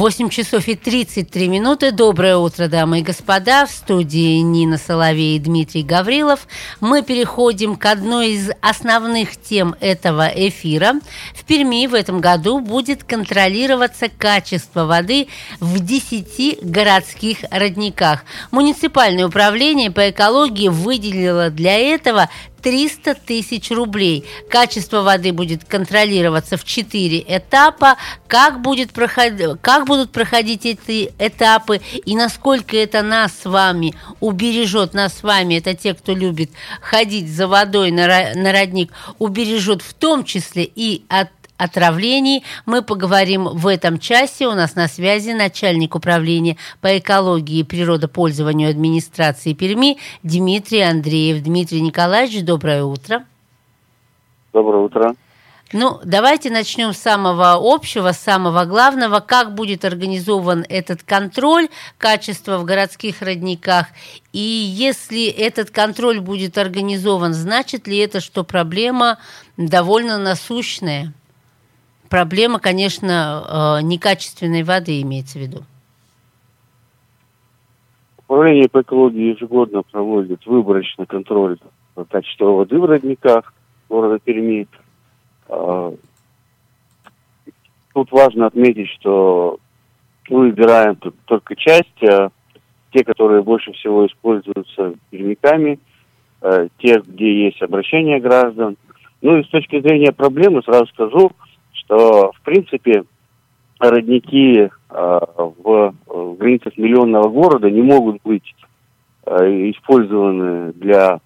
8 часов и 33 минуты. Доброе утро, дамы и господа. В студии Нина Соловей и Дмитрий Гаврилов. Мы переходим к одной из основных тем этого эфира. В Перми в этом году будет контролироваться качество воды в 10 городских родниках. Муниципальное управление по экологии выделило для этого 300 тысяч рублей. Качество воды будет контролироваться в 4 этапа. Как, будет проход... как будут проходить эти этапы и насколько это нас с вами убережет, нас с вами, это те, кто любит ходить за водой на, на родник, убережет в том числе и от отравлений. Мы поговорим в этом часе. У нас на связи начальник управления по экологии и природопользованию администрации Перми Дмитрий Андреев. Дмитрий Николаевич, доброе утро. Доброе утро. Ну, давайте начнем с самого общего, с самого главного. Как будет организован этот контроль качества в городских родниках? И если этот контроль будет организован, значит ли это, что проблема довольно насущная? Проблема, конечно, э, некачественной воды имеется в виду. Управление по экологии ежегодно проводит выборочный контроль качества воды в родниках города Перми. А, тут важно отметить, что мы выбираем только часть, а те, которые больше всего используются пермяками, а, те, где есть обращение граждан. Ну и с точки зрения проблемы сразу скажу, что, в принципе, родники э, в, границах миллионного города не могут быть э, использованы для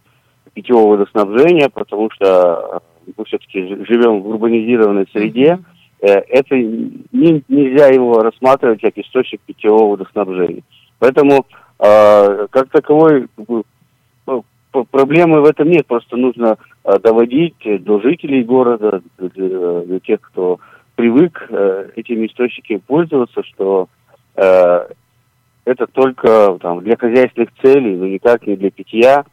питьевого водоснабжения, потому что мы все-таки живем в урбанизированной среде. Э, это не, нельзя его рассматривать как источник питьевого водоснабжения. Поэтому э, как таковой ну, проблемы в этом нет, просто нужно э, доводить до жителей города, для тех, кто привык э, этими источниками пользоваться, что э, это только там, для хозяйственных целей, но никак не для питья.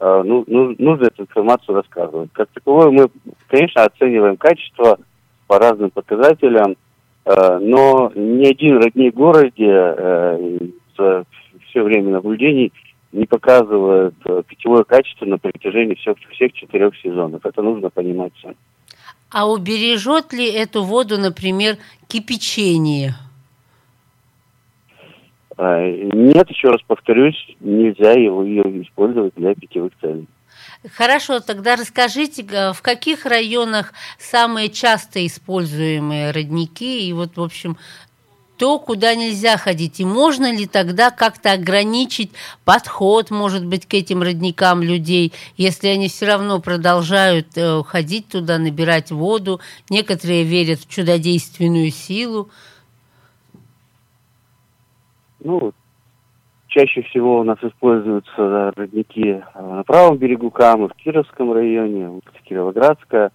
Э, ну, ну, нужно эту информацию рассказывать. Как таковое мы, конечно, оцениваем качество по разным показателям, э, но ни один родник городе э, за все время наблюдений не показывает э, питьевое качество на протяжении всех, всех четырех сезонов. Это нужно понимать всем. А убережет ли эту воду, например, кипячение? А, нет, еще раз повторюсь, нельзя его, ее использовать для питьевых целей. Хорошо, тогда расскажите, в каких районах самые часто используемые родники и вот, в общем, то, куда нельзя ходить. И можно ли тогда как-то ограничить подход, может быть, к этим родникам людей, если они все равно продолжают э, ходить туда, набирать воду. Некоторые верят в чудодейственную силу. Ну, чаще всего у нас используются родники э, на правом берегу Камы, в Кировском районе, в Кировоградская.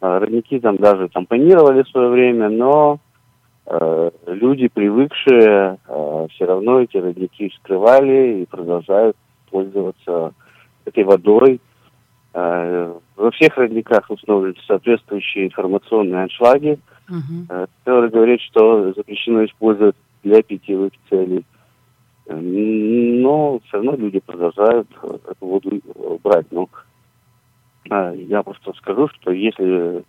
Э, родники там даже тампонировали в свое время, но люди, привыкшие, э, все равно эти родники скрывали и продолжают пользоваться этой водой. Э, во всех родниках установлены соответствующие информационные аншлаги, uh-huh. которые говорят, что запрещено использовать для питьевых целей. Но все равно люди продолжают эту воду брать. Ну, я просто скажу, что если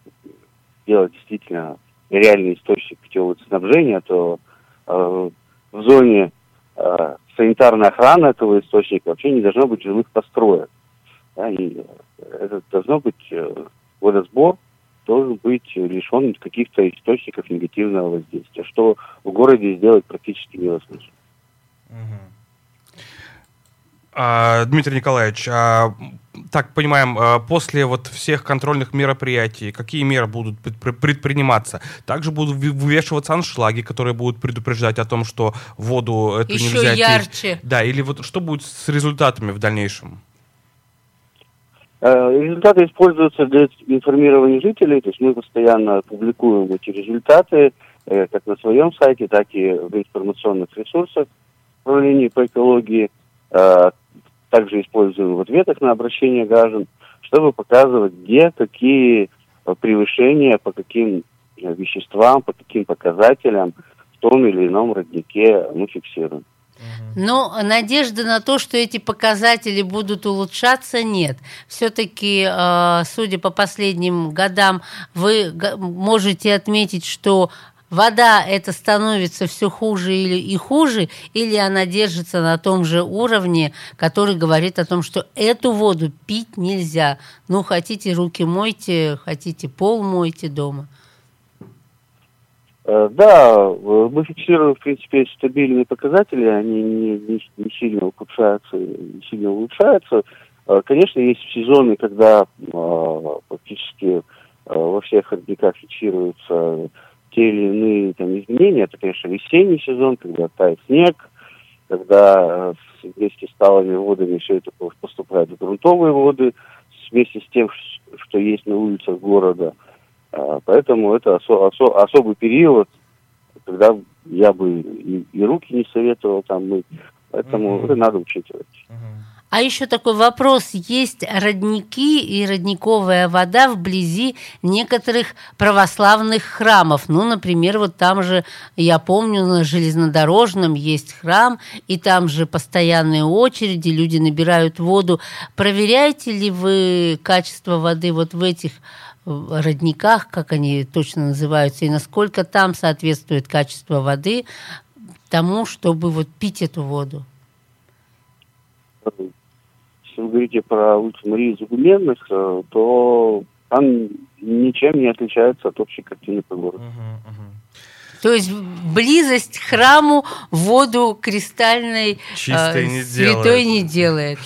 делать действительно реальный источник питьевого снабжения, то э, в зоне э, санитарной охраны этого источника вообще не должно быть жилых построек. Да, и это должно быть э, водосбор должен быть лишен каких-то источников негативного воздействия, что в городе сделать практически невозможно. А, Дмитрий Николаевич, а так понимаем, э, после вот всех контрольных мероприятий, какие меры будут предприниматься? Также будут вывешиваться аншлаги, которые будут предупреждать о том, что воду эту Еще нельзя ярче. пить. Да, или вот что будет с результатами в дальнейшем? Э, результаты используются для информирования жителей, то есть мы постоянно публикуем эти результаты, э, как на своем сайте, так и в информационных ресурсах управления по экологии. Э, также используем в ответах на обращение граждан, чтобы показывать, где какие превышения, по каким веществам, по каким показателям в том или ином роднике мы фиксируем. Но надежды на то, что эти показатели будут улучшаться, нет. Все-таки, э, судя по последним годам, вы можете отметить, что вода это становится все хуже или и хуже, или она держится на том же уровне, который говорит о том, что эту воду пить нельзя. Ну, хотите руки мойте, хотите пол мойте дома. Э, да, мы фиксируем, в принципе, стабильные показатели, они не, не, не сильно ухудшаются, не сильно улучшаются. Э, конечно, есть сезоны, когда э, практически во всех родниках фиксируются те или иные там, изменения. Это, конечно, весенний сезон, когда тает снег, когда вместе с талыми водами все это поступает в грунтовые воды, вместе с тем, что есть на улицах города – а, поэтому это осо- осо- особый период, когда я бы и, и руки не советовал там мыть. Поэтому mm-hmm. это надо учитывать. Mm-hmm. А еще такой вопрос. Есть родники и родниковая вода вблизи некоторых православных храмов. Ну, например, вот там же, я помню, на железнодорожном есть храм, и там же постоянные очереди, люди набирают воду. Проверяете ли вы качество воды вот в этих родниках, как они точно называются, и насколько там соответствует качество воды тому, чтобы вот пить эту воду? Если вы говорите про улицу Марии Загуменных, э, то там ничем не отличается от общей картины по городу. То есть близость к храму воду кристальной Чистой э, не святой делает. не делает.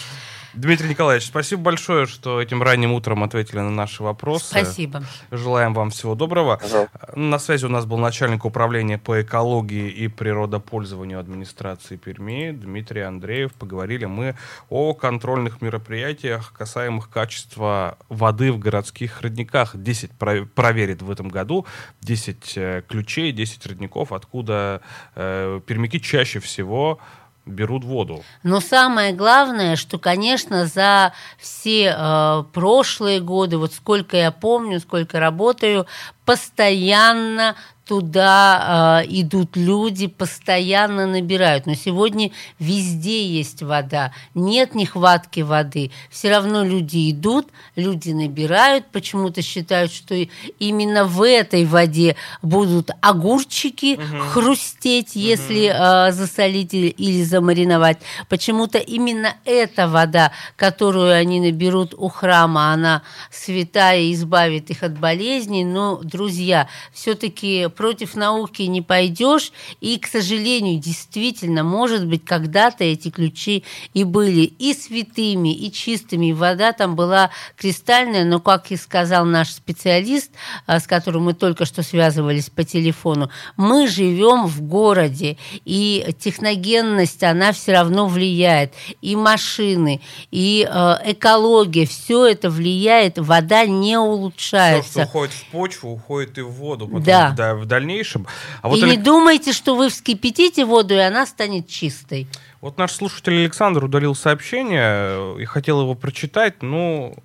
Дмитрий Николаевич, спасибо большое, что этим ранним утром ответили на наши вопросы. Спасибо. Желаем вам всего доброго. Ага. На связи у нас был начальник управления по экологии и природопользованию администрации Перми Дмитрий Андреев. Поговорили мы о контрольных мероприятиях, касаемых качества воды в городских родниках. 10 про- проверит в этом году, 10 э, ключей, 10 родников, откуда э, пермяки чаще всего берут воду. Но самое главное, что, конечно, за все э, прошлые годы, вот сколько я помню, сколько работаю, постоянно туда э, идут люди, постоянно набирают. Но сегодня везде есть вода, нет нехватки воды. Все равно люди идут, люди набирают, почему-то считают, что именно в этой воде будут огурчики угу. хрустеть, если угу. э, засолить или замариновать. Почему-то именно эта вода, которую они наберут у храма, она святая и избавит их от болезней. Но, друзья, все-таки против науки не пойдешь. И, к сожалению, действительно, может быть, когда-то эти ключи и были и святыми, и чистыми. Вода там была кристальная, но, как и сказал наш специалист, а, с которым мы только что связывались по телефону, мы живем в городе, и техногенность, она все равно влияет. И машины, и э, экология, все это влияет, вода не улучшается. Все, что уходит в почву, уходит и в воду. Потом, да. да в дальнейшем. А вот и Олег... не думайте, что вы вскипятите воду, и она станет чистой. Вот наш слушатель Александр удалил сообщение и хотел его прочитать. Ну,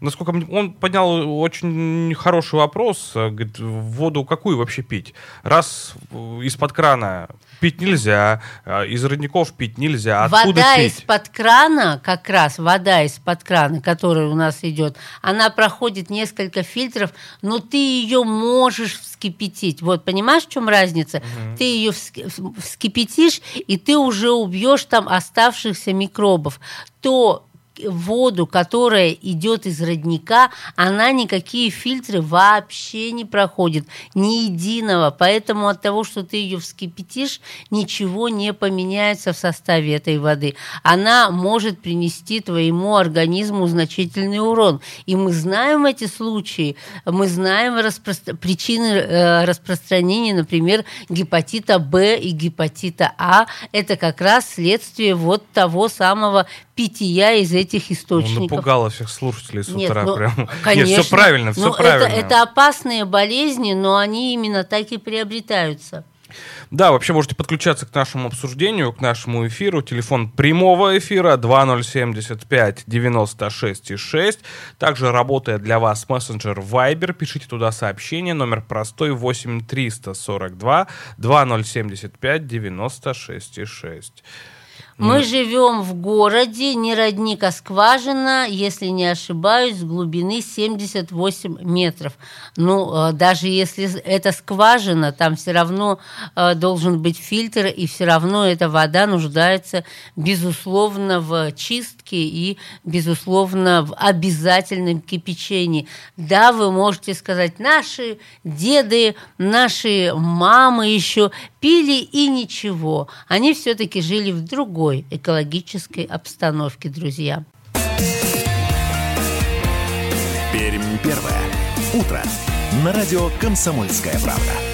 насколько он поднял очень хороший вопрос. Говорит, воду какую вообще пить? Раз из-под крана пить нельзя, а из родников пить нельзя. Откуда вода пить? из-под крана, как раз вода из-под крана, которая у нас идет, она проходит несколько фильтров, но ты ее можешь вскипятить. Вот понимаешь, в чем разница? Угу. Ты ее вскипятишь, и ты уже убьешь там оставшихся микробов. То воду, которая идет из родника, она никакие фильтры вообще не проходит, ни единого. Поэтому от того, что ты ее вскипятишь, ничего не поменяется в составе этой воды. Она может принести твоему организму значительный урон. И мы знаем эти случаи, мы знаем распро... причины э, распространения, например, гепатита Б и гепатита А. Это как раз следствие вот того самого питья из этих Ну, источников. напугала всех слушателей с Нет, утра ну, прям. Конечно. Нет, все правильно, все Но правильно. Это, это опасные болезни, но они именно так и приобретаются. Да, вообще можете подключаться к нашему обсуждению, к нашему эфиру. Телефон прямого эфира 2075 96 6. Также работает для вас мессенджер Viber. Пишите туда сообщение. Номер простой 8 342 2075 96 6. Мы живем в городе, не родник, а скважина, если не ошибаюсь, с глубины 78 метров. Ну, э, даже если это скважина, там все равно э, должен быть фильтр, и все равно эта вода нуждается, безусловно, в чистке и, безусловно, в обязательном кипячении. Да, вы можете сказать, наши деды, наши мамы еще пили и ничего. Они все-таки жили в другой экологической обстановке, друзья. Пермь первое. Утро. На радио «Комсомольская правда».